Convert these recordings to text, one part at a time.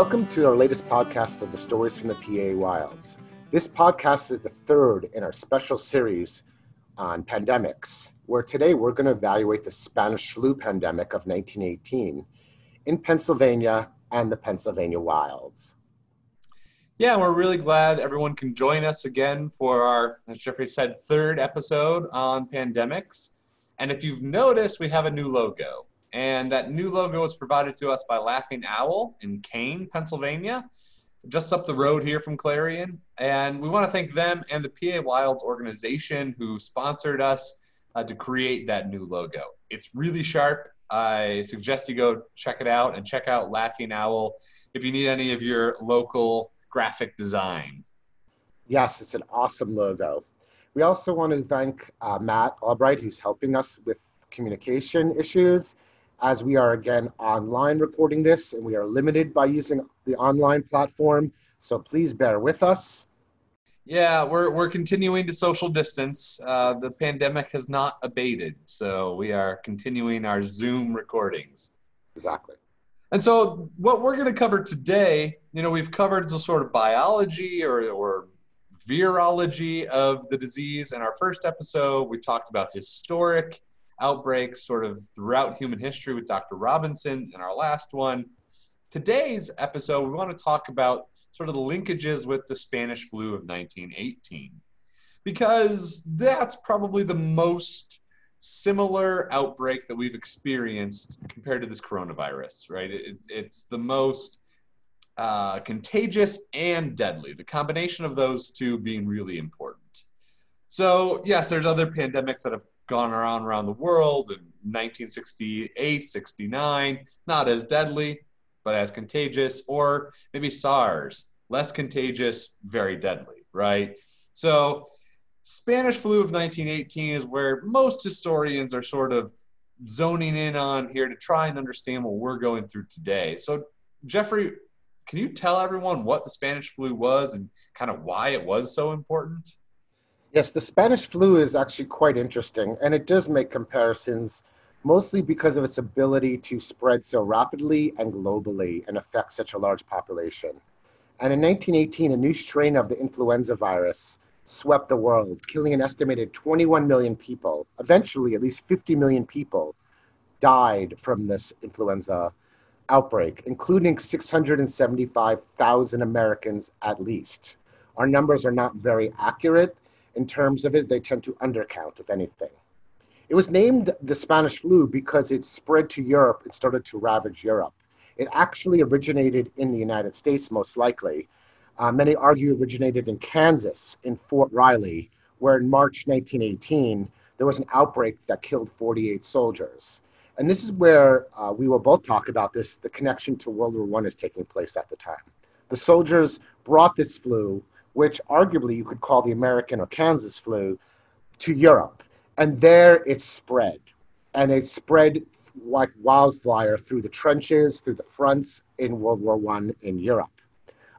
Welcome to our latest podcast of the Stories from the PA Wilds. This podcast is the third in our special series on pandemics, where today we're going to evaluate the Spanish flu pandemic of 1918 in Pennsylvania and the Pennsylvania wilds. Yeah, we're really glad everyone can join us again for our, as Jeffrey said, third episode on pandemics. And if you've noticed, we have a new logo. And that new logo was provided to us by Laughing Owl in Kane, Pennsylvania, just up the road here from Clarion. And we want to thank them and the PA Wilds organization who sponsored us uh, to create that new logo. It's really sharp. I suggest you go check it out and check out Laughing Owl if you need any of your local graphic design. Yes, it's an awesome logo. We also want to thank uh, Matt Albright, who's helping us with communication issues, as we are again online recording this and we are limited by using the online platform. So please bear with us. Yeah, we're, we're continuing to social distance. Uh, the pandemic has not abated, so we are continuing our Zoom recordings. Exactly. And so, what we're going to cover today, you know, we've covered the sort of biology or, or virology of the disease. In our first episode, we talked about historic outbreaks sort of throughout human history with Dr. Robinson. In our last one, today's episode, we want to talk about sort of the linkages with the Spanish flu of 1918, because that's probably the most similar outbreak that we've experienced compared to this coronavirus, right? It, it's the most uh, contagious and deadly, the combination of those two being really important. So, yes, there's other pandemics that have gone around around the world in 1968, 69, not as deadly, but as contagious, or maybe SARS, less contagious, very deadly, right? So, Spanish flu of 1918 is where most historians are sort of zoning in on here to try and understand what we're going through today. So, Jeffrey, can you tell everyone what the Spanish flu was and kind of why it was so important? Yes, the Spanish flu is actually quite interesting, and it does make comparisons mostly because of its ability to spread so rapidly and globally and affect such a large population. And in 1918, a new strain of the influenza virus swept the world, killing an estimated 21 million people. Eventually, at least 50 million people died from this influenza outbreak, including 675,000 Americans at least. Our numbers are not very accurate in terms of it, they tend to undercount, if anything. It was named the Spanish flu because it spread to Europe and started to ravage Europe. It actually originated in the United States, most likely. Uh, many argue originated in Kansas, in Fort Riley, where in March 1918, there was an outbreak that killed 48 soldiers. And this is where uh, we will both talk about this the connection to World War I is taking place at the time. The soldiers brought this flu, which arguably you could call the American or Kansas flu, to Europe. And there it spread. And it spread like wildfire through the trenches, through the fronts in World War I in Europe.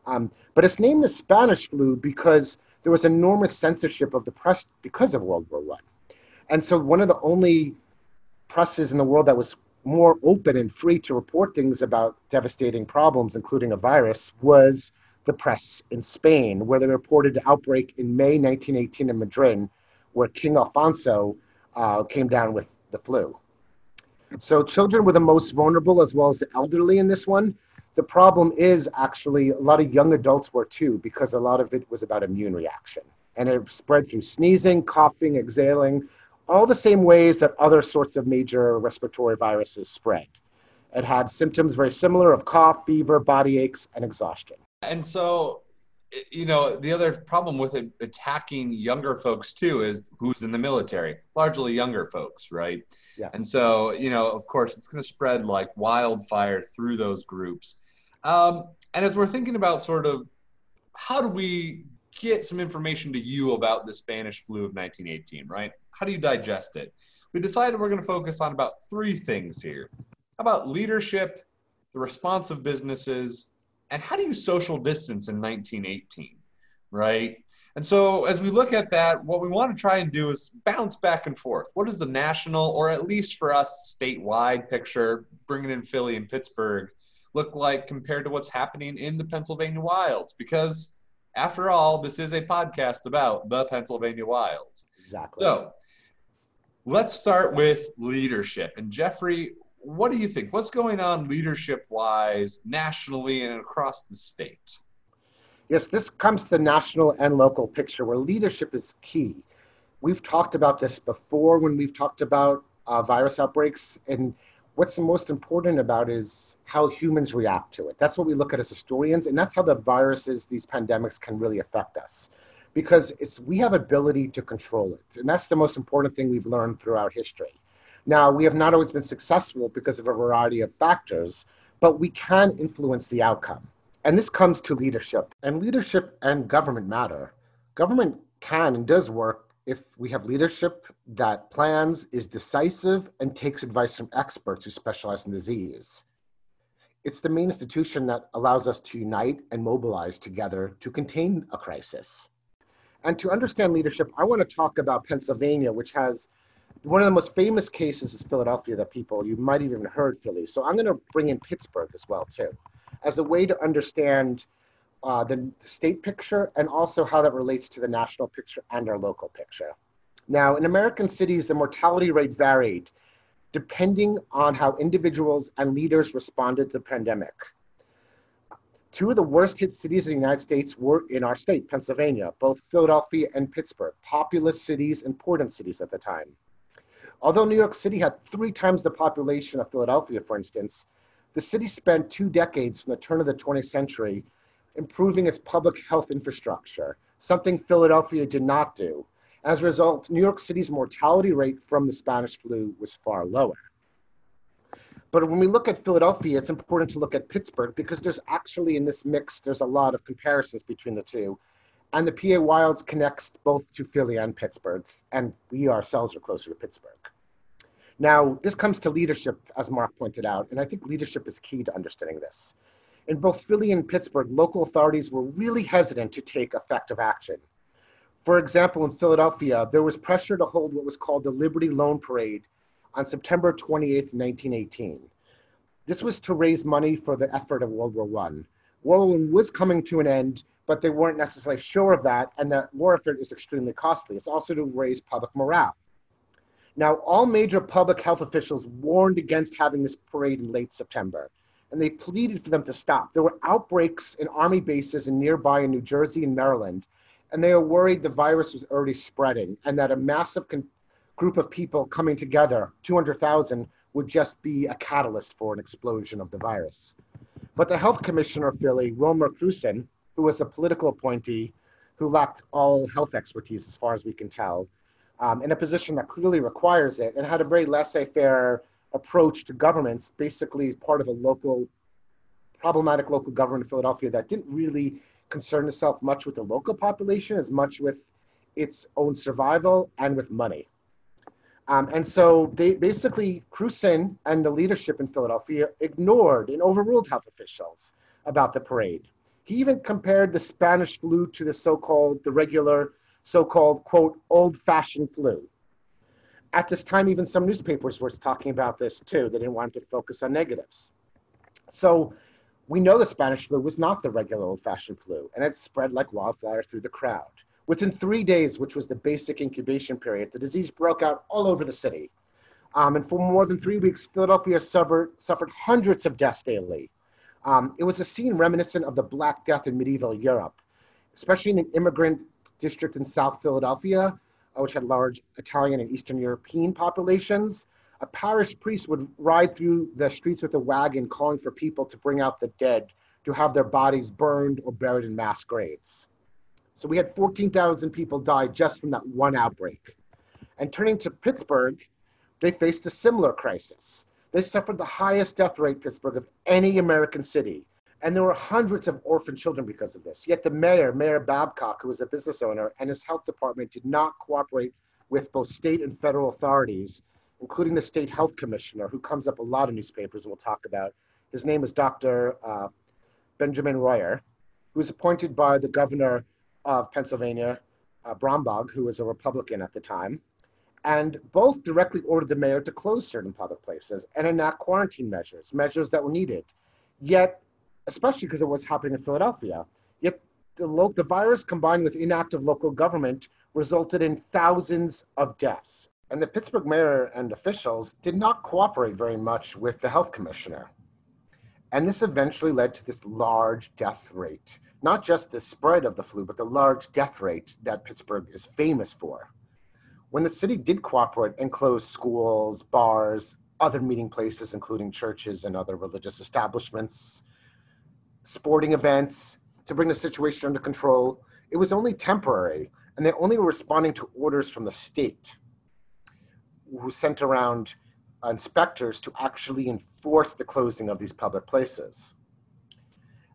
Um, but it's named the Spanish flu because there was enormous censorship of the press because of World War I. And so one of the only presses in the world that was more open and free to report things about devastating problems, including a virus, was the press in Spain, where they reported an outbreak in May 1918 in Madrid, where King Alfonso uh, came down with the flu. So children were the most vulnerable as well as the elderly in this one. The problem is actually a lot of young adults were too, because a lot of it was about immune reaction. And it spread through sneezing, coughing, exhaling, all the same ways that other sorts of major respiratory viruses spread. It had symptoms very similar of cough, fever, body aches, and exhaustion. And so, you know, the other problem with it attacking younger folks too is who's in the military, largely younger folks, right? Yes. And so, you know, of course, it's going to spread like wildfire through those groups. Um, and as we're thinking about sort of how do we get some information to you about the Spanish flu of 1918, right? How do you digest it? We decided we're going to focus on about three things here about leadership, the response of businesses, and how do you social distance in 1918, right? And so, as we look at that, what we want to try and do is bounce back and forth. What is the national, or at least for us, statewide picture, bringing in Philly and Pittsburgh? look like compared to what's happening in the Pennsylvania wilds? Because after all, this is a podcast about the Pennsylvania wilds. Exactly. So let's start with leadership. And Jeffrey, what do you think? What's going on leadership wise nationally and across the state? Yes, this comes to the national and local picture where leadership is key. We've talked about this before when we've talked about uh, virus outbreaks. And what's the most important about is how humans react to it. That's what we look at as historians, and that's how the viruses, these pandemics, can really affect us, because it's we have ability to control it, and that's the most important thing we've learned throughout history. Now, we have not always been successful because of a variety of factors, but we can influence the outcome. And this comes to leadership. And leadership and government matter. Government can and does work if we have leadership that plans, is decisive, and takes advice from experts who specialize in disease. It's the main institution that allows us to unite and mobilize together to contain a crisis. And to understand leadership, I want to talk about Pennsylvania, which has one of the most famous cases is Philadelphia that people, you might even heard Philly. So I'm going to bring in Pittsburgh as well, too, as a way to understand uh, the, the state picture and also how that relates to the national picture and our local picture. Now, in American cities, the mortality rate varied depending on how individuals and leaders responded to the pandemic. Two of the worst hit cities in the United States were in our state, Pennsylvania, both Philadelphia and Pittsburgh, populous cities, and important cities at the time. Although New York City had three times the population of Philadelphia, for instance, the city spent two decades from the turn of the 20th century improving its public health infrastructure, something Philadelphia did not do. As a result, New York City's mortality rate from the Spanish flu was far lower. But when we look at Philadelphia, it's important to look at Pittsburgh because there's actually in this mix, there's a lot of comparisons between the two. And the PA Wilds connects both to Philly and Pittsburgh, and we ourselves are closer to Pittsburgh. Now, this comes to leadership, as Marc pointed out, and I think leadership is key to understanding this. In both Philly and Pittsburgh, local authorities were really hesitant to take effective action. For example, in Philadelphia, there was pressure to hold what was called the Liberty Loan Parade on September 28, 1918. This was to raise money for the effort of World War I. World War I was coming to an end, but they weren't necessarily sure of that, and that war effort is extremely costly. It's also to raise public morale. Now, all major public health officials warned against having this parade in late September and they pleaded for them to stop. There were outbreaks in army bases in nearby in New Jersey and Maryland, and they were worried the virus was already spreading and that a massive con- group of people coming together, 200,000, would just be a catalyst for an explosion of the virus. But the health commissioner of Philly, Wilmer Krusen, who was a political appointee who lacked all health expertise as far as we can tell, um, in a position that clearly requires it, and had a very laissez faire approach to governments, basically part of a local, problematic local government in Philadelphia that didn't really concern itself much with the local population as much with its own survival and with money. Um, and so they basically, Krusen and the leadership in Philadelphia ignored and overruled health officials about the parade. He even compared the Spanish flu to the so-called, the regular, so-called, quote, old-fashioned flu at this time, even some newspapers were talking about this too. They didn't want to focus on negatives. So we know the Spanish flu was not the regular old fashioned flu, and it spread like wildfire through the crowd. Within three days, which was the basic incubation period, the disease broke out all over the city. Um, and for more than three weeks, Philadelphia suffered, suffered hundreds of deaths daily. Um, it was a scene reminiscent of the Black Death in medieval Europe, especially in an immigrant district in South Philadelphia uh, which had large Italian and Eastern European populations. A parish priest would ride through the streets with a wagon calling for people to bring out the dead to have their bodies burned or buried in mass graves. So we had 14,000 people die just from that one outbreak. And turning to Pittsburgh, they faced a similar crisis. They suffered the highest death rate, Pittsburgh, of any American city. And there were hundreds of orphan children because of this. Yet the mayor, Mayor Babcock, who was a business owner, and his health department did not cooperate with both state and federal authorities, including the state health commissioner, who comes up a lot of newspapers we'll talk about. His name is Dr. Uh, Benjamin Royer, who was appointed by the governor of Pennsylvania, uh, who was a Republican at the time. And both directly ordered the mayor to close certain public places and enact quarantine measures, measures that were needed Yet, especially because of what's happening in Philadelphia, yet the, lo- the virus combined with inactive local government resulted in thousands of deaths. And the Pittsburgh mayor and officials did not cooperate very much with the health commissioner. And this eventually led to this large death rate, not just the spread of the flu, but the large death rate that Pittsburgh is famous for. When the city did cooperate and close schools, bars, other meeting places, including churches and other religious establishments, sporting events, to bring the situation under control, it was only temporary, and they only were responding to orders from the state, who sent around inspectors to actually enforce the closing of these public places.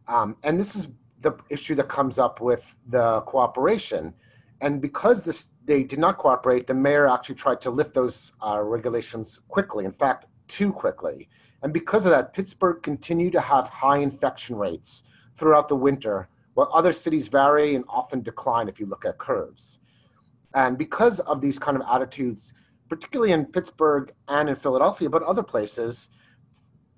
Um, and this is the issue that comes up with the cooperation. And because this, they did not cooperate, the mayor actually tried to lift those uh, regulations quickly, in fact, too quickly. And because of that, Pittsburgh continued to have high infection rates throughout the winter, while other cities vary and often decline if you look at curves. And because of these kind of attitudes, particularly in Pittsburgh and in Philadelphia, but other places,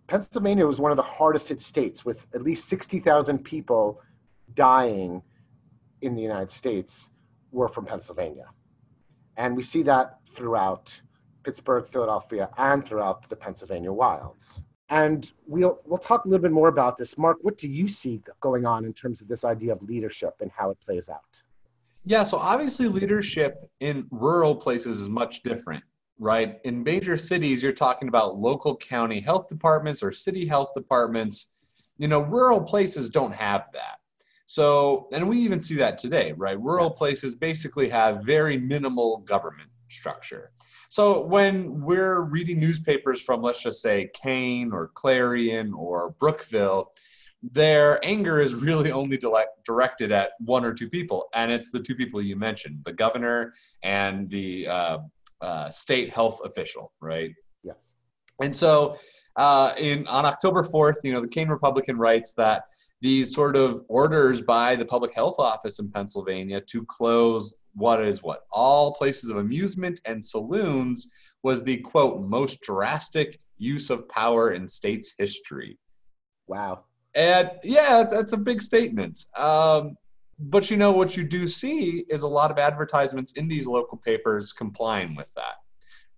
Pennsylvania was one of the hardest hit states with at least 60,000 people dying in the United States were from Pennsylvania. And we see that throughout Pittsburgh, Philadelphia, and throughout the Pennsylvania wilds. And we'll, we'll talk a little bit more about this. Marc, what do you see going on in terms of this idea of leadership and how it plays out? Yeah, so obviously leadership in rural places is much different, right? In major cities, you're talking about local county health departments or city health departments. You know, rural places don't have that. So, and we even see that today, right? Rural places basically have very minimal government structure. So when we're reading newspapers from, let's just say, Kane or Clarion or Brookville, their anger is really only directed at one or two people, and it's the two people you mentioned, the governor and the uh, uh, state health official, right? Yes. And so, uh, in on October fourth, you know, the Kane Republican writes that these sort of orders by the public health office in Pennsylvania to close what is what all places of amusement and saloons was the quote most drastic use of power in state's history. Wow. And yeah, that's, that's a big statement. Um, but you know what you do see is a lot of advertisements in these local papers complying with that,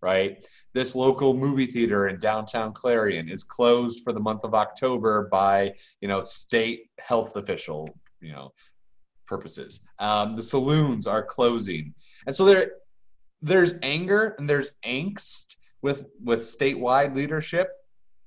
right? This local movie theater in downtown Clarion is closed for the month of October by you know state health official you know purposes. Um, the saloons are closing, and so there there's anger and there's angst with with statewide leadership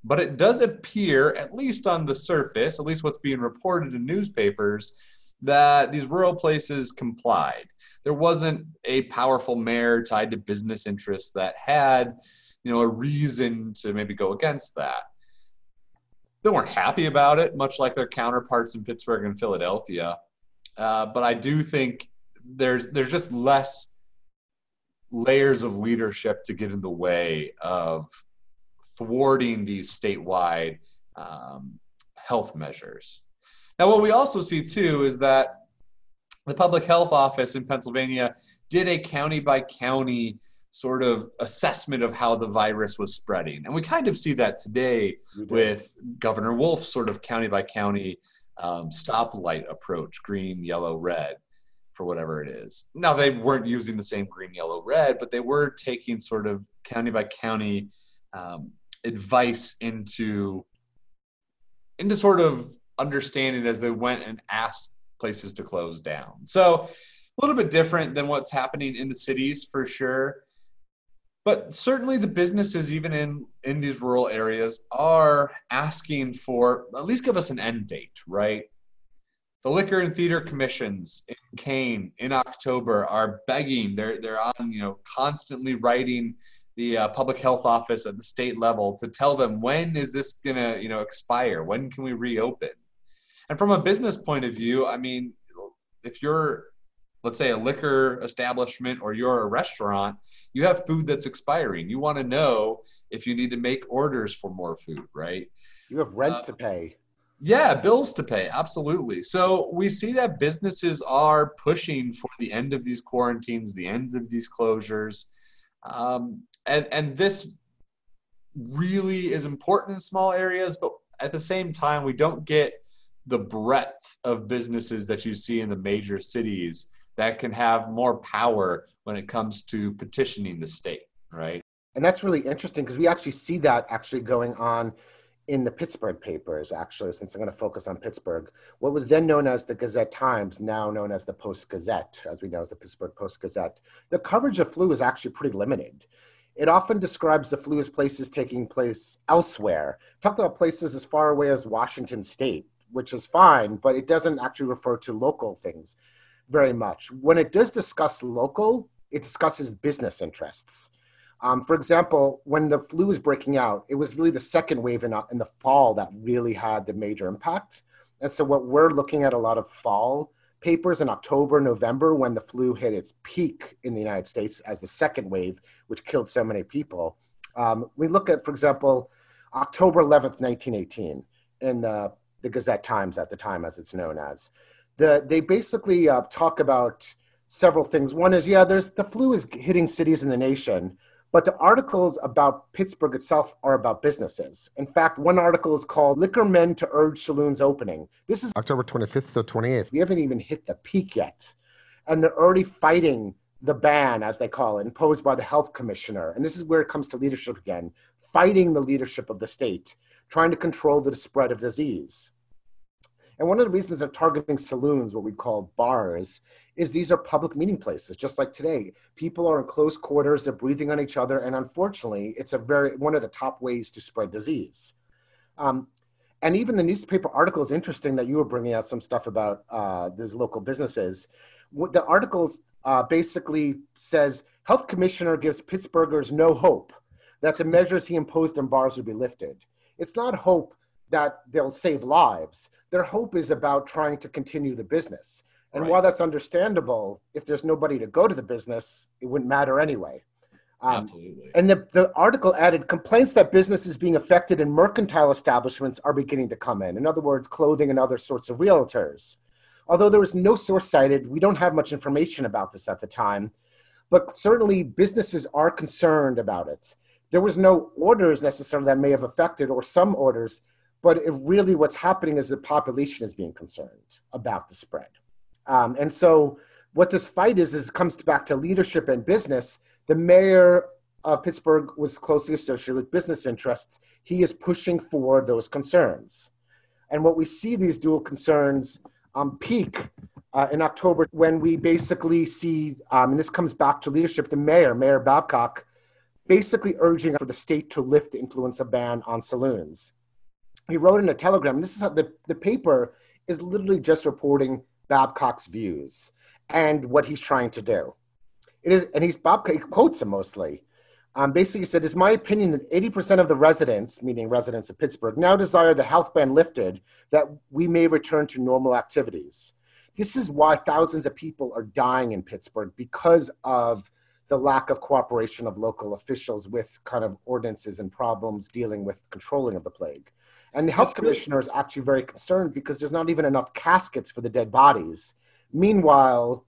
but it does appear, at least on the surface, at least what's being reported in newspapers, that these rural places complied. There wasn't a powerful mayor tied to business interests that had, you know, a reason to maybe go against that. They weren't happy about it, much like their counterparts in Pittsburgh and Philadelphia. Uh, but I do think there's there's just less layers of leadership to get in the way of thwarting these statewide um, health measures. Now, what we also see too is that the public health office in Pennsylvania did a county by county sort of assessment of how the virus was spreading. And we kind of see that today with Governor Wolf's sort of county by county um, stoplight approach green, yellow, red for whatever it is. Now, they weren't using the same green, yellow, red, but they were taking sort of county by county um, advice into into sort of understanding as they went and asked places to close down. So a little bit different than what's happening in the cities for sure. But certainly the businesses, even in, in these rural areas, are asking for at least give us an end date, right? The liquor and theater commissions in Kane in October are begging. They're they're on, you know, constantly writing the uh, public health office at the state level to tell them when is this to you know expire when can we reopen and from a business point of view i mean if you're let's say a liquor establishment or you're a restaurant you have food that's expiring. You want to know if you need to make orders for more food right? You have rent uh, to pay. yeah bills to pay absolutely. So we see that businesses are pushing for the end of these quarantines the end of these closures. Um, and and this really is important in small areas but at the same time, we don't get the breadth of businesses that you see in the major cities that can have more power when it comes to petitioning the state, right? And that's really interesting because we actually see that actually going on in the Pittsburgh papers, actually, since I'm going to focus on Pittsburgh. What was then known as the Gazette Times, now known as the Post Gazette, as we know as the Pittsburgh Post Gazette, the coverage of flu is actually pretty limited. It often describes the flu as places taking place elsewhere. Talked about places as far away as Washington State, which is fine, but it doesn't actually refer to local things very much. When it does discuss local, it discusses business interests. Um, for example, when the flu was breaking out, it was really the second wave in, in the fall that really had the major impact. And so, what we're looking at a lot of fall papers in October, November, when the flu hit its peak in the United States as the second wave, which killed so many people. Um, we look at, for example, October 11th, 1918, in the, the Gazette Times at the time, as it's known as. The, they basically uh, talk about several things. One is, yeah, there's the flu is hitting cities in the nation, but the articles about Pittsburgh itself are about businesses. In fact, one article is called Liquor Men to Urge Saloons Opening. This is October 25th to 28th. We haven't even hit the peak yet. And they're already fighting the ban, as they call it, imposed by the health commissioner. And this is where it comes to leadership again fighting the leadership of the state, trying to control the spread of disease. And one of the reasons they're targeting saloons, what we call bars, is these are public meeting places, just like today. People are in close quarters, they're breathing on each other, and unfortunately, it's a very one of the top ways to spread disease. Um, and even the newspaper article is interesting that you were bringing out some stuff about uh, these local businesses. The articles uh, basically says health commissioner gives Pittsburghers no hope that the measures he imposed on bars will be lifted. It's not hope that they'll save lives. Their hope is about trying to continue the business. And right. while that's understandable, if there's nobody to go to the business, it wouldn't matter anyway. Um, Absolutely. And the, the article added complaints that businesses being affected in mercantile establishments are beginning to come in. In other words, clothing and other sorts of realtors. Although there was no source cited, we don't have much information about this at the time, but certainly businesses are concerned about it. There was no orders necessarily that may have affected, or some orders, but really what's happening is the population is being concerned about the spread. Um, and so what this fight is, is it comes back to leadership and business. The mayor of Pittsburgh was closely associated with business interests. He is pushing for those concerns. And what we see these dual concerns um, peak uh, in October when we basically see, um, and this comes back to leadership, the mayor, Mayor Babcock, basically urging for the state to lift the influenza ban on saloons. He wrote in a telegram, this is how the, the paper is literally just reporting Babcock's views and what he's trying to do. It is, and he's Babcock he quotes him mostly. Um, basically, he said, "It's my opinion that 80% of the residents, meaning residents of Pittsburgh, now desire the health ban lifted, that we may return to normal activities. This is why thousands of people are dying in Pittsburgh because of the lack of cooperation of local officials with kind of ordinances and problems dealing with controlling of the plague. And the health commissioner is actually very concerned because there's not even enough caskets for the dead bodies. Meanwhile,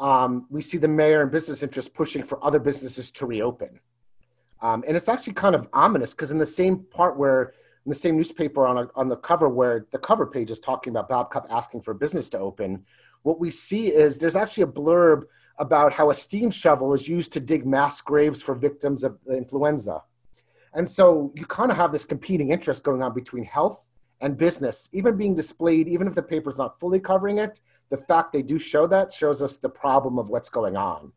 um, we see the mayor and business interests pushing for other businesses to reopen. Um, and it's actually kind of ominous because in the same part where, in the same newspaper on, a, on the cover where the cover page is talking about Babcock asking for business to open, what we see is there's actually a blurb about how a steam shovel is used to dig mass graves for victims of the influenza. And so you kind of have this competing interest going on between health and business, even being displayed, even if the paper's not fully covering it, the fact they do show that shows us the problem of what's going on.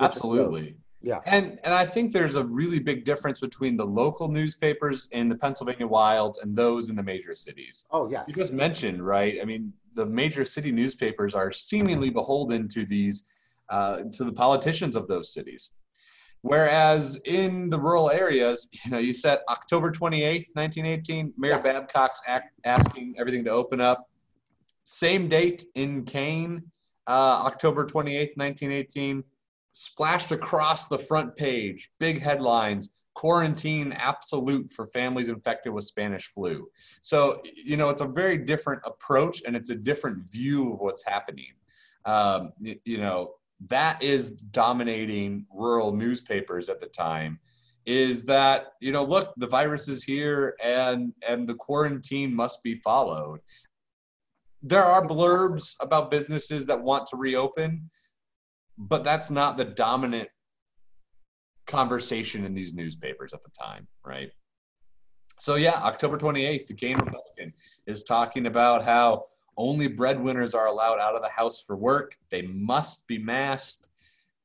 Absolutely. Yeah. And and I think there's a really big difference between the local newspapers in the Pennsylvania wilds and those in the major cities. Oh yes. You just mentioned, right? I mean, the major city newspapers are seemingly beholden to these uh, to the politicians of those cities. Whereas in the rural areas, you know, you set October 28th, 1918, Mayor yes. Babcock's act, asking everything to open up. Same date in Kane, uh, October 28th, 1918, splashed across the front page, big headlines, quarantine absolute for families infected with Spanish flu. So, you know, it's a very different approach and it's a different view of what's happening. Um, you know, that is dominating rural newspapers at the time. is that you know look the virus is here and and the quarantine must be followed there are blurbs about businesses that want to reopen but that's not the dominant conversation in these newspapers at the time right so yeah october 28th the Kane republican is talking about how only breadwinners are allowed out of the house for work they must be masked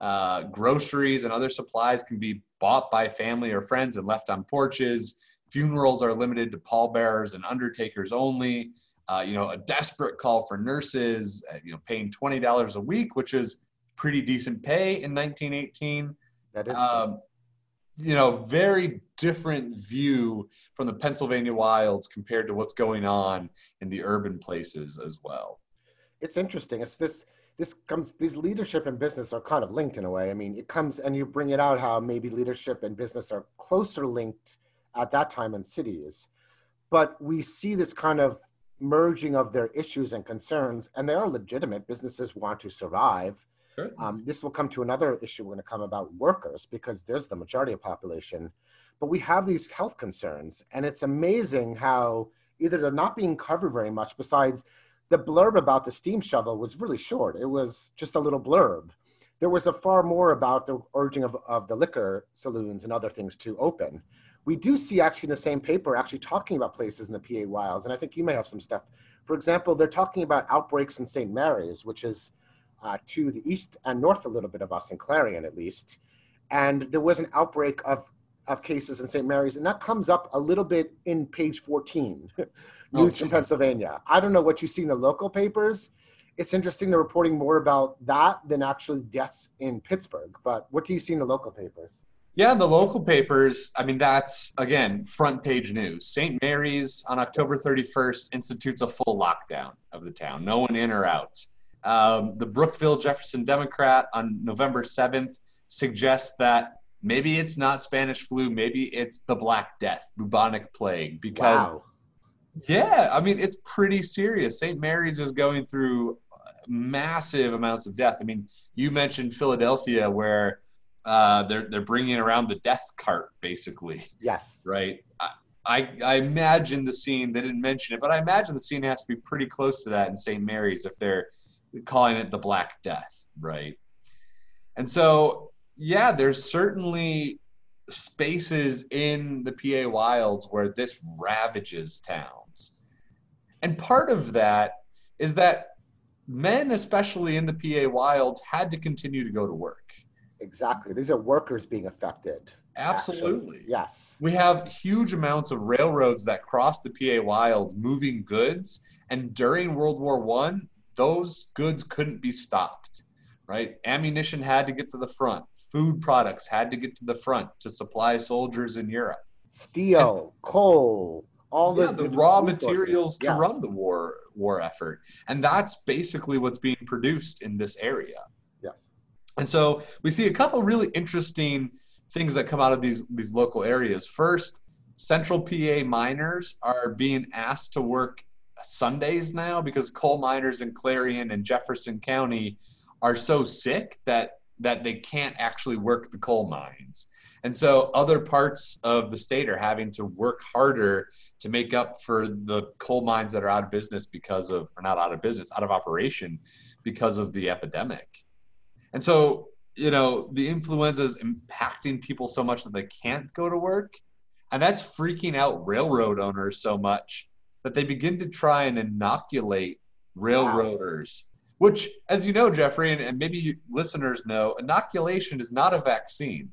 uh, groceries and other supplies can be bought by family or friends and left on porches. Funerals are limited to pallbearers and undertakers only. Uh, you know, a desperate call for nurses, uh, you know, paying $20 a week, which is pretty decent pay in 1918. That is. Um, you know, very different view from the Pennsylvania wilds compared to what's going on in the urban places as well. It's interesting. It's this this comes these leadership and business are kind of linked in a way i mean it comes and you bring it out how maybe leadership and business are closer linked at that time in cities but we see this kind of merging of their issues and concerns and they are legitimate businesses want to survive um, this will come to another issue we're going to come about workers because there's the majority of population but we have these health concerns and it's amazing how either they're not being covered very much besides the blurb about the steam shovel was really short. It was just a little blurb. There was a far more about the urging of, of the liquor saloons and other things to open. We do see actually in the same paper actually talking about places in the PA wilds, and I think you may have some stuff. For example, they're talking about outbreaks in St. Mary's, which is uh, to the east and north a little bit of us in Clarion at least. And there was an outbreak of, of cases in St. Mary's, and that comes up a little bit in page 14. Oh, news oh, from Pennsylvania. I don't know what you see in the local papers. It's interesting they're reporting more about that than actually deaths in Pittsburgh. But what do you see in the local papers? Yeah, the local papers, I mean, that's, again, front page news. St. Mary's on October 31st institutes a full lockdown of the town, no one in or out. Um, the Brookville Jefferson Democrat on November 7th suggests that maybe it's not Spanish flu, maybe it's the Black Death, bubonic plague, because wow. Yeah, I mean it's pretty serious. St. Mary's is going through massive amounts of death. I mean, you mentioned Philadelphia where uh, they're they're bringing around the death cart basically. Yes. Right. I, I, I imagine the scene. They didn't mention it, but I imagine the scene has to be pretty close to that in St. Mary's if they're calling it the Black Death, right? And so, yeah, there's certainly spaces in the PA wilds where this ravages towns. And part of that is that men, especially in the PA wilds, had to continue to go to work. Exactly. These are workers being affected. Absolutely. Actually. Yes. We have huge amounts of railroads that cross the PA wild moving goods. And during World War One, those goods couldn't be stopped right? Ammunition had to get to the front. Food products had to get to the front to supply soldiers in Europe. Steel, and, coal, all the, yeah, the, the raw materials to run the war war effort. And that's basically what's being produced in this area. Yes. And so we see a couple really interesting things that come out of these these local areas. First, central PA miners are being asked to work Sundays now because coal miners in Clarion and Jefferson County are so sick that that they can't actually work the coal mines. And so other parts of the state are having to work harder to make up for the coal mines that are out of business because of, or not out of business, out of operation because of the epidemic. And so, you know, the influenza is impacting people so much that they can't go to work. And that's freaking out railroad owners so much that they begin to try and inoculate railroaders which, as you know, Jeffrey, and, and maybe listeners know, inoculation is not a vaccine.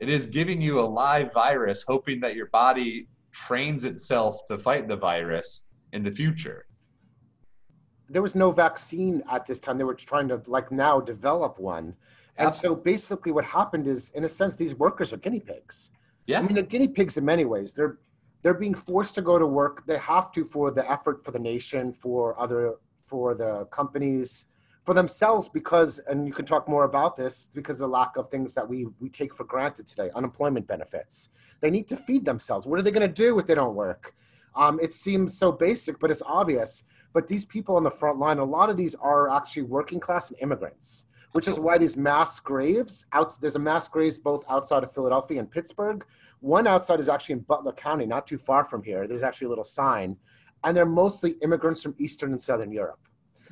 It is giving you a live virus, hoping that your body trains itself to fight the virus in the future. There was no vaccine at this time. They were trying to, like now, develop one. And so basically, what happened is, in a sense, these workers are guinea pigs. Yeah. I mean, they're guinea pigs in many ways. They're they're being forced to go to work. They have to for the effort for the nation, for other for the companies, for themselves, because, and you can talk more about this, because the lack of things that we, we take for granted today, unemployment benefits. They need to feed themselves. What are they going to do if they don't work? Um, it seems so basic, but it's obvious. But these people on the front line, a lot of these are actually working class and immigrants, which is why these mass graves, out, there's a mass graves both outside of Philadelphia and Pittsburgh, One outside is actually in Butler County, not too far from here. There's actually a little sign, and they're mostly immigrants from Eastern and Southern Europe.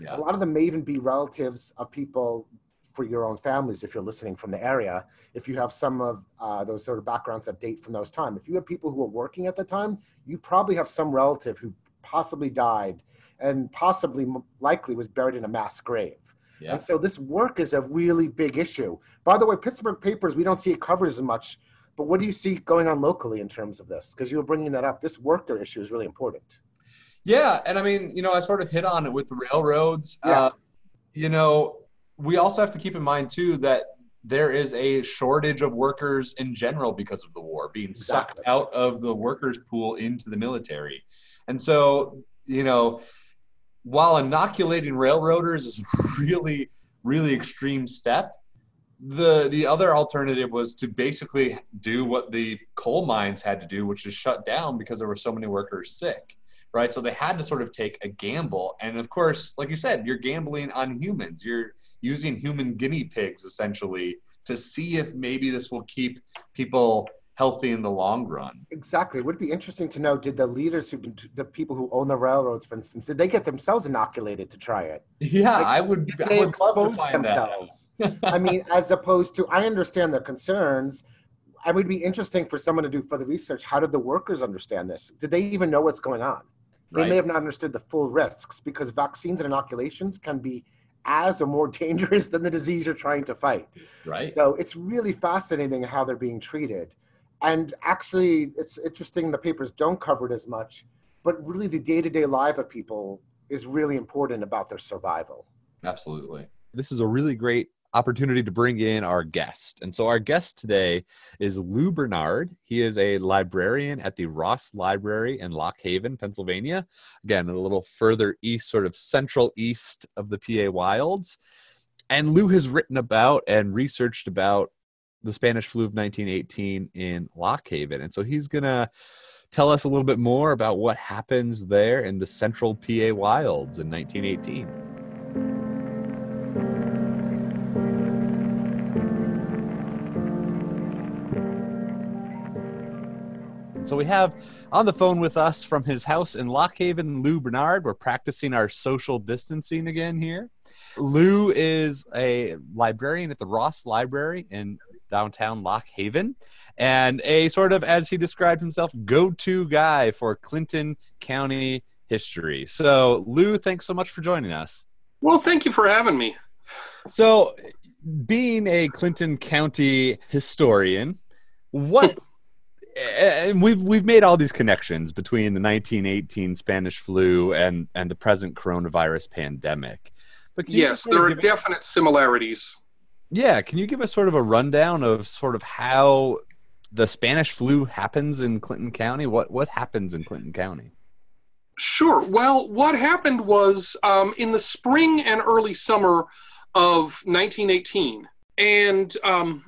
Yeah. A lot of them may even be relatives of people for your own families if you're listening from the area. If you have some of uh, those sort of backgrounds that date from those times, if you have people who were working at the time, you probably have some relative who possibly died and possibly likely was buried in a mass grave. Yeah. And so this work is a really big issue. By the way, Pittsburgh papers, we don't see it covered as much, but what do you see going on locally in terms of this? Because you were bringing that up. This worker issue is really important. Yeah, and I mean, you know, I sort of hit on it with the railroads. Yeah. Uh, you know, we also have to keep in mind too that there is a shortage of workers in general because of the war being exactly. sucked out of the workers pool into the military. And so, you know, while inoculating railroaders is a really, really extreme step, the the other alternative was to basically do what the coal mines had to do, which is shut down because there were so many workers sick. Right. So they had to sort of take a gamble. And of course, like you said, you're gambling on humans. You're using human guinea pigs essentially to see if maybe this will keep people healthy in the long run. Exactly. It would be interesting to know did the leaders who the people who own the railroads, for instance, did they get themselves inoculated to try it? Yeah, like, I would they would expose themselves. I mean, as opposed to I understand the concerns. It would be interesting for someone to do further research. How did the workers understand this? Did they even know what's going on? They right. may have not understood the full risks because vaccines and inoculations can be as or more dangerous than the disease you're trying to fight. Right. So it's really fascinating how they're being treated. And actually, it's interesting the papers don't cover it as much, but really the day to day life of people is really important about their survival. Absolutely. This is a really great opportunity to bring in our guest. And so our guest today is Lou Bernard. He is a librarian at the Ross Library in Lock Haven, Pennsylvania. Again, a little further east, sort of central east of the PA Wilds. And Lou has written about and researched about the Spanish flu of 1918 in Lock Haven. And so he's going to tell us a little bit more about what happens there in the central PA wilds in 1918. So we have on the phone with us from his house in Lock Haven, Lou Bernard. We're practicing our social distancing again here. Lou is a librarian at the Ross Library in downtown Lock Haven and a sort of, as he described himself, go to guy for Clinton County history. So, Lou, thanks so much for joining us. Well, thank you for having me. So, being a Clinton County historian, what and we've we've made all these connections between the 1918 Spanish flu and and the present coronavirus pandemic. But yes, there are definite similarities. Yeah, can you give us sort of a rundown of sort of how the Spanish flu happens in Clinton County? What what happens in Clinton County? Sure. Well, what happened was um, in the spring and early summer of 1918, and um,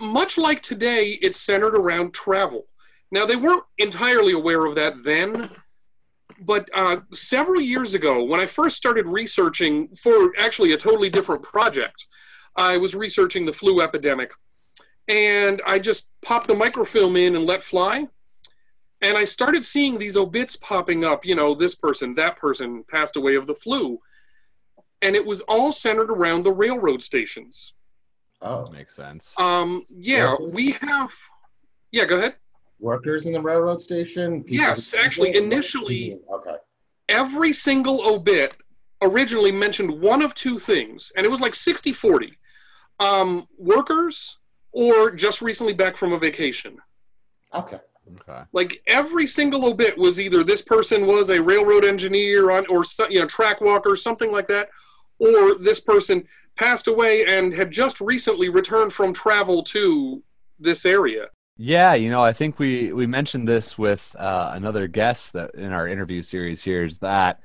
much like today, it's centered around travel. Now, they weren't entirely aware of that then, but uh, several years ago, when I first started researching for actually a totally different project, I was researching the flu epidemic. And I just popped the microfilm in and let fly. And I started seeing these obits popping up, you know, this person, that person passed away of the flu. And it was all centered around the railroad stations. Oh, makes sense. Um, yeah, we have. Yeah, go ahead. Workers in the railroad station. Yes, actually, initially, okay. Every single obit originally mentioned one of two things, and it was like 60 40 um, workers or just recently back from a vacation. Okay. Okay. Like every single obit was either this person was a railroad engineer on, or you know track walker, something like that, or this person passed away and had just recently returned from travel to this area. Yeah, you know, I think we we mentioned this with uh, another guest that in our interview series here is that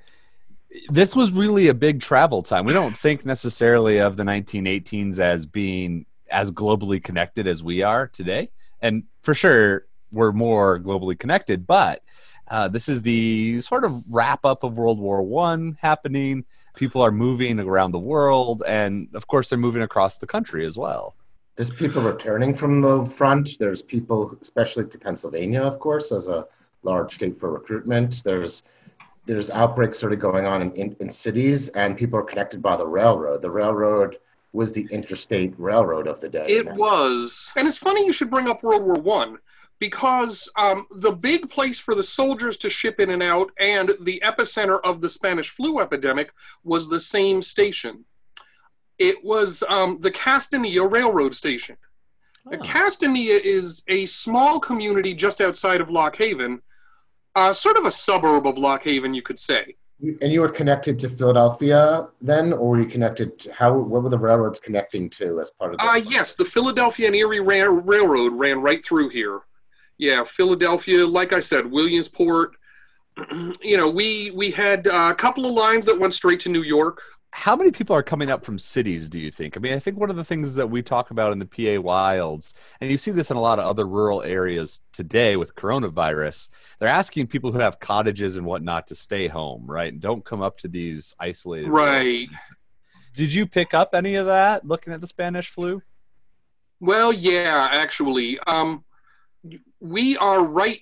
this was really a big travel time. We don't think necessarily of the 1918s as being as globally connected as we are today, and for sure we're more globally connected. But uh, this is the sort of wrap up of World War One happening people are moving around the world, and of course, they're moving across the country as well. There's people returning from the front. There's people, especially to Pennsylvania, of course, as a large state for recruitment. There's there's outbreaks sort of going on in, in, in cities, and people are connected by the railroad. The railroad was the interstate railroad of the day. It was, and it's funny you should bring up World War One because um, the big place for the soldiers to ship in and out and the epicenter of the Spanish flu epidemic was the same station. It was um, the Castanea Railroad Station. Oh. Castanea is a small community just outside of Lock Haven, uh, sort of a suburb of Lock Haven, you could say. And you were connected to Philadelphia then, or were you connected to how? What were the railroads connecting to as part of? Uh, yes, the Philadelphia and Erie Railroad ran right through here. Yeah, Philadelphia, like I said, Williamsport. you know, we we had uh, a couple of lines that went straight to New York how many people are coming up from cities do you think? I mean i think one of the things that we talk about in the pa wilds and you see this in a lot of other rural areas today with coronavirus they're asking people who have cottages and whatnot to stay home right? And don't come up to these isolated right. did you pick up any of that looking at the spanish flu? Well yeah actually. Um, we are right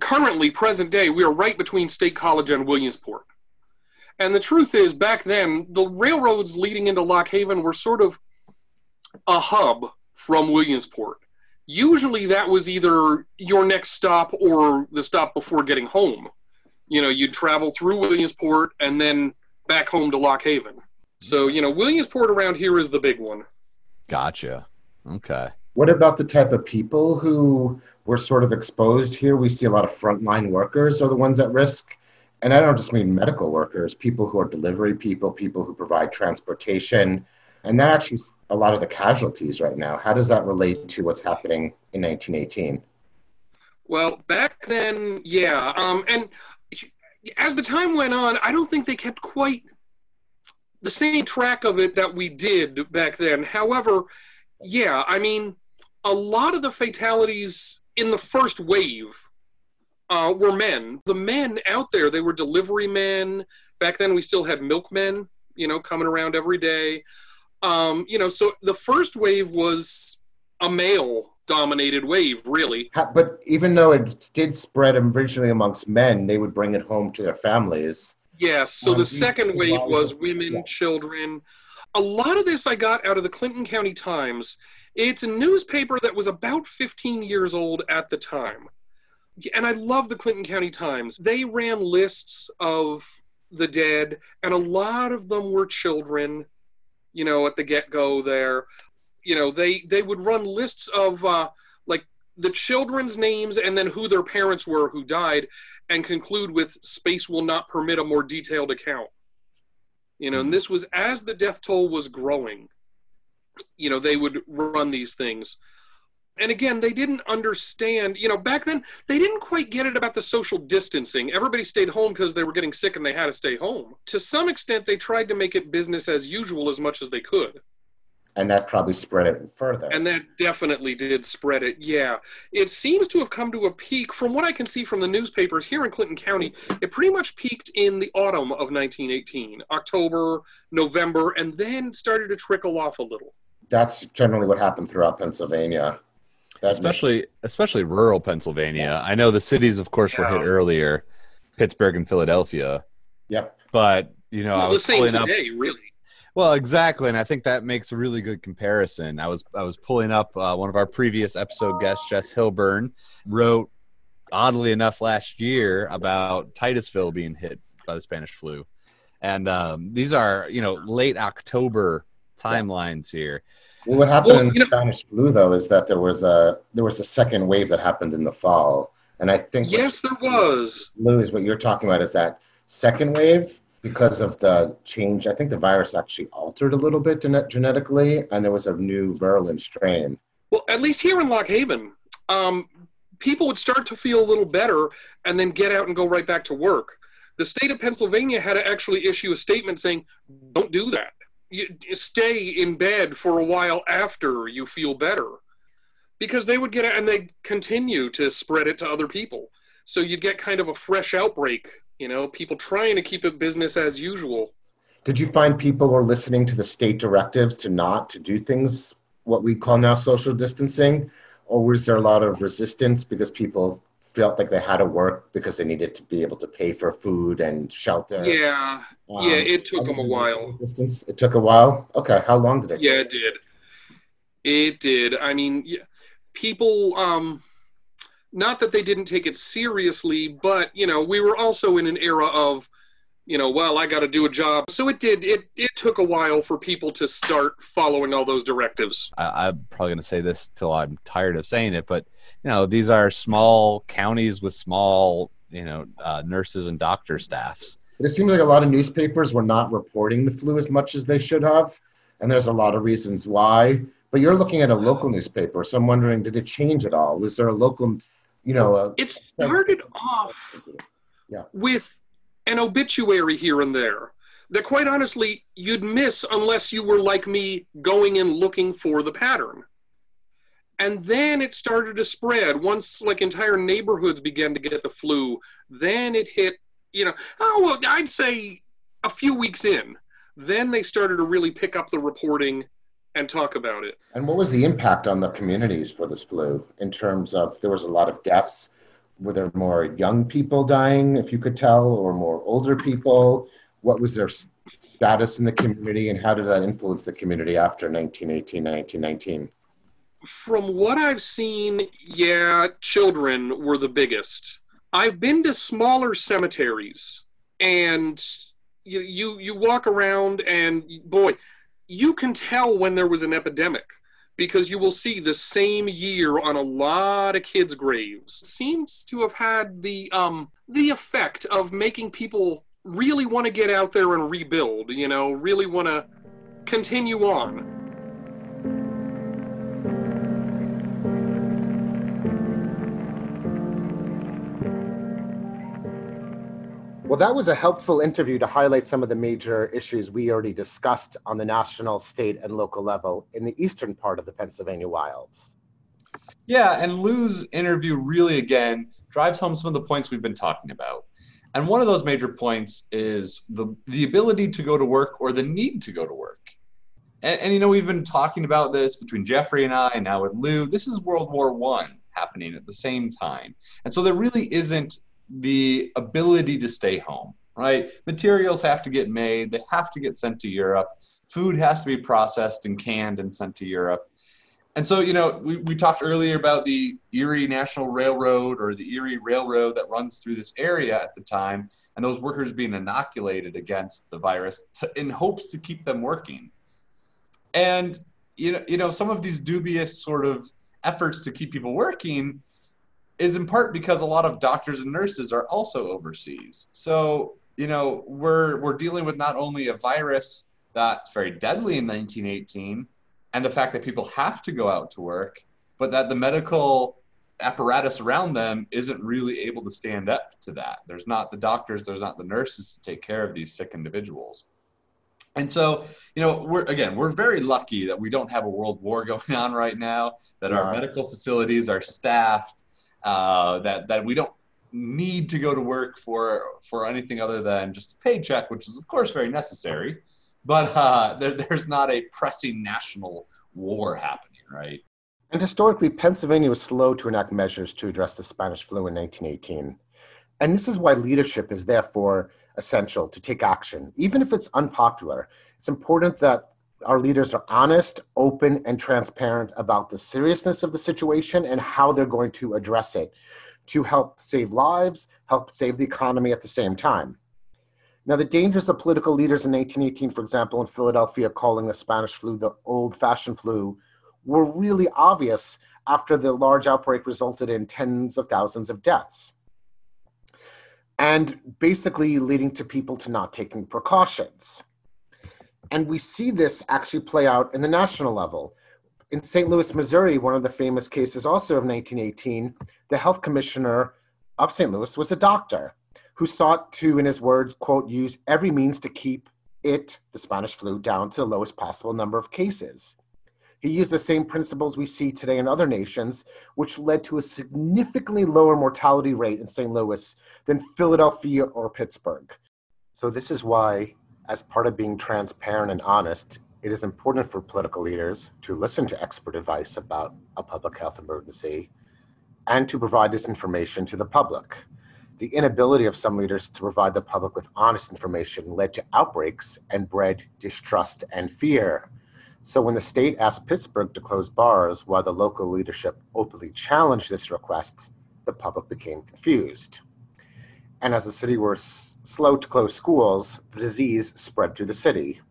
currently present day we are right between state college and williamsport and the truth is, back then, the railroads leading into Lock Haven were sort of a hub from Williamsport. Usually that was either your next stop or the stop before getting home. You know, you'd travel through Williamsport and then back home to Lock Haven. So, you know, Williamsport around here is the big one. Gotcha. Okay. What about the type of people who were sort of exposed here? We see a lot of frontline workers are the ones at risk and I don't just mean medical workers, people who are delivery people, people who provide transportation, and that actually a lot of the casualties right now. How does that relate to what's happening in 1918? Well, back then, yeah, um, and as the time went on, I don't think they kept quite the same track of it that we did back then. However, yeah, I mean, a lot of the fatalities in the first wave uh, were men. The men out there, they were delivery men. Back then, we still had milkmen, you know, coming around every day. Um, you know, so the first wave was a male dominated wave, really. But even though it did spread originally amongst men, they would bring it home to their families. Yes. So um, the second wave was women, yeah. children. A lot of this I got out of the Clinton County Times. It's a newspaper that was about 15 years old at the time and I love the Clinton County Times. They ran lists of the dead, and a lot of them were children. You know, at the get go there, you know, they they would run lists of uh, like the children's names and then who their parents were who died, and conclude with "space will not permit a more detailed account." You know, and this was as the death toll was growing. You know, they would run these things and again they didn't understand you know back then they didn't quite get it about the social distancing. Everybody stayed home because they were getting sick and they had to stay home. To some extent they tried to make it business as usual as much as they could. And that probably spread it further. And that definitely did spread it yeah. It seems to have come to a peak from what i can see from the newspapers here in clinton county it pretty much peaked in the autumn of 1918 october november and then started to trickle off a little. That's generally what happened throughout pennsylvania especially especially rural Pennsylvania. Yes. I know the cities, of course, yeah. were hit earlier, Pittsburgh and Philadelphia. Yep. But you know, well, I was the same today, up, really. Well, exactly, and I think that makes a really good comparison. I was I was pulling up uh, one of our previous episode guests, Jess Hilburn, wrote oddly enough last year about Titusville being hit by the Spanish flu, and um, these are you know late October timelines here. Well, what happened well, in the know, Spanish flu, though, is that there was a there was a second wave that happened in the fall, and I think yes, there was. Louis, what you're talking about is that second wave because of the change. I think the virus actually altered a little bit genetically, and there was a new virulent strain. Well, at least here in Lock Haven, um, people would start to feel a little better, and then get out and go right back to work. The state of Pennsylvania had to actually issue a statement saying, "Don't do that." You stay in bed for a while after you feel better. Because they would get it and they continue to spread it to other people. So you'd get kind of a fresh outbreak you know people trying to keep it business as usual. Did you find people were listening to the state directives to not to do things what we call now social distancing, or was there a lot of resistance because people felt like they had to work because they needed to be able to pay for food and shelter? Yeah, Um, yeah, it took other them a while. Resistance. It took a while. Okay, how long did it? Yeah, take? it did. It did. I mean, yeah, people. Um, not that they didn't take it seriously, but you know, we were also in an era of, you know, well, I got to do a job. So it did. It it took a while for people to start following all those directives. I, I'm probably going to say this till I'm tired of saying it, but you know, these are small counties with small, you know, uh, nurses and doctor staffs. But it seems like a lot of newspapers were not reporting the flu as much as they should have, and there's a lot of reasons why. But you're looking at a local newspaper, so I'm wondering, did it change at all? Was there a local, you know, a, It started off Yeah. with an obituary here and there that, quite honestly, you'd miss unless you were like me going and looking for the pattern. And then it started to spread. Once, like, entire neighborhoods began to get the flu, then it hit, you know, oh, well, I'd say a few weeks in. Then they started to really pick up the reporting and talk about it. and what was the impact on the communities for this flu in terms of there was a lot of deaths? Were there more young people dying, if you could tell, or more older people? What was their status in the community, and how did that influence the community after 1918, 1919? From what I've seen, yeah, children were the biggest. I've been to smaller cemeteries, and you you, you walk around, and boy, you can tell when there was an epidemic because you will see the same year on a lot of kids' graves. Seems to have had the um the effect of making people really want to get out there and rebuild. You know, really want to continue on. Well, that was a helpful interview to highlight some of the major issues we already discussed on the national, state, and local level in the eastern part of the Pennsylvania wilds. Yeah, and Lou's interview really again drives home some of the points we've been talking about. And one of those major points is the the ability to go to work or the need to go to work. And, and you know, we've been talking about this between Jeffrey and I, and now with Lou. This is World War One happening at the same time, and so there really isn't the ability to stay home. Right? Materials have to get made. They have to get sent to Europe. Food has to be processed and canned and sent to Europe. And so, you know, we, we talked earlier about the Erie National Railroad or the Erie Railroad that runs through this area at the time, and those workers being inoculated against the virus to, in hopes to keep them working. And you know, you know, some of these dubious sort of efforts to keep people working is in part because a lot of doctors and nurses are also overseas. So, you know, we're we're dealing with not only a virus that's very deadly in 1918 and the fact that people have to go out to work, but that the medical apparatus around them isn't really able to stand up to that. There's not the doctors, there's not the nurses to take care of these sick individuals. And so, you know, we're again, we're very lucky that we don't have a world war going on right now, that our medical facilities are staffed, uh, that that we don't need to go to work for for anything other than just a paycheck, which is of course very necessary. But uh, there, there's not a pressing national war happening, right? And historically, Pennsylvania was slow to enact measures to address the Spanish flu in 1918. And this is why leadership is therefore essential to take action. Even if it's unpopular, it's important that our leaders are honest, open, and transparent about the seriousness of the situation and how they're going to address it to help save lives, help save the economy at the same time. Now, the dangers of political leaders in 1918, for example, in Philadelphia, calling the Spanish flu the old fashioned flu, were really obvious after the large outbreak resulted in tens of thousands of deaths. And basically leading to people to not taking precautions. And we see this actually play out in the national level. In St. Louis, Missouri, one of the famous cases also of 1918, the health commissioner of St. Louis was a doctor who sought to, in his words, quote, use every means to keep it, the Spanish flu, down to the lowest possible number of cases. He used the same principles we see today in other nations, which led to a significantly lower mortality rate in St. Louis than Philadelphia or Pittsburgh. So, this is why, as part of being transparent and honest, it is important for political leaders to listen to expert advice about a public health emergency and to provide this information to the public. The inability of some leaders to provide the public with honest information led to outbreaks and bred distrust and fear. So, when the state asked Pittsburgh to close bars while the local leadership openly challenged this request, the public became confused. And as the city was slow to close schools, the disease spread through the city.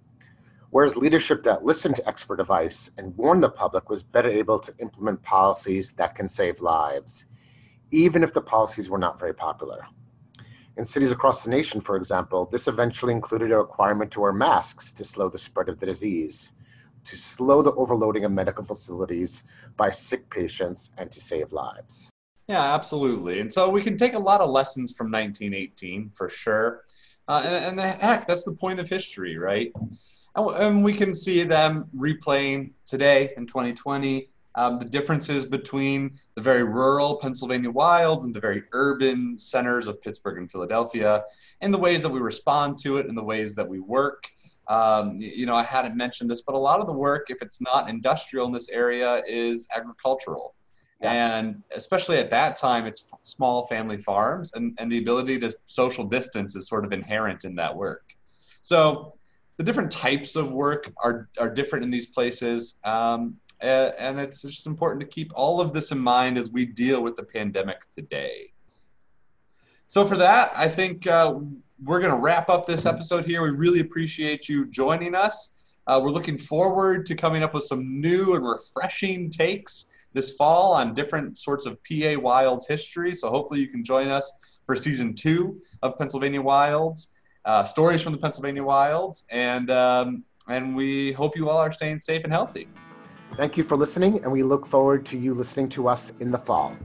Whereas leadership that listened to expert advice and warned the public was better able to implement policies that can save lives, even if the policies were not very popular. In cities across the nation, for example, this eventually included a requirement to wear masks to slow the spread of the disease, to slow the overloading of medical facilities by sick patients, and to save lives. Yeah, absolutely. And so we can take a lot of lessons from 1918 for sure. Uh, and, and heck, that's the point of history, right? and we can see them replaying today in 2020 um, the differences between the very rural Pennsylvania wilds and the very urban centers of Pittsburgh and Philadelphia, and the ways that we respond to it and the ways that we work. Um, you know, I hadn't mentioned this, but a lot of the work, if it's not industrial in this area, is agricultural. And especially at that time, it's small family farms, and, and the ability to social distance is sort of inherent in that work. So the different types of work are, are different in these places. Um, and it's just important to keep all of this in mind as we deal with the pandemic today. So, for that, I think uh, we're going to wrap up this episode here. We really appreciate you joining us. Uh, we're looking forward to coming up with some new and refreshing takes this fall on different sorts of PA Wilds history. So, hopefully, you can join us for season two of Pennsylvania Wilds uh, stories from the Pennsylvania wilds, and um, and we hope you all are staying safe and healthy. Thank you for listening, and we look forward to you listening to us in the fall.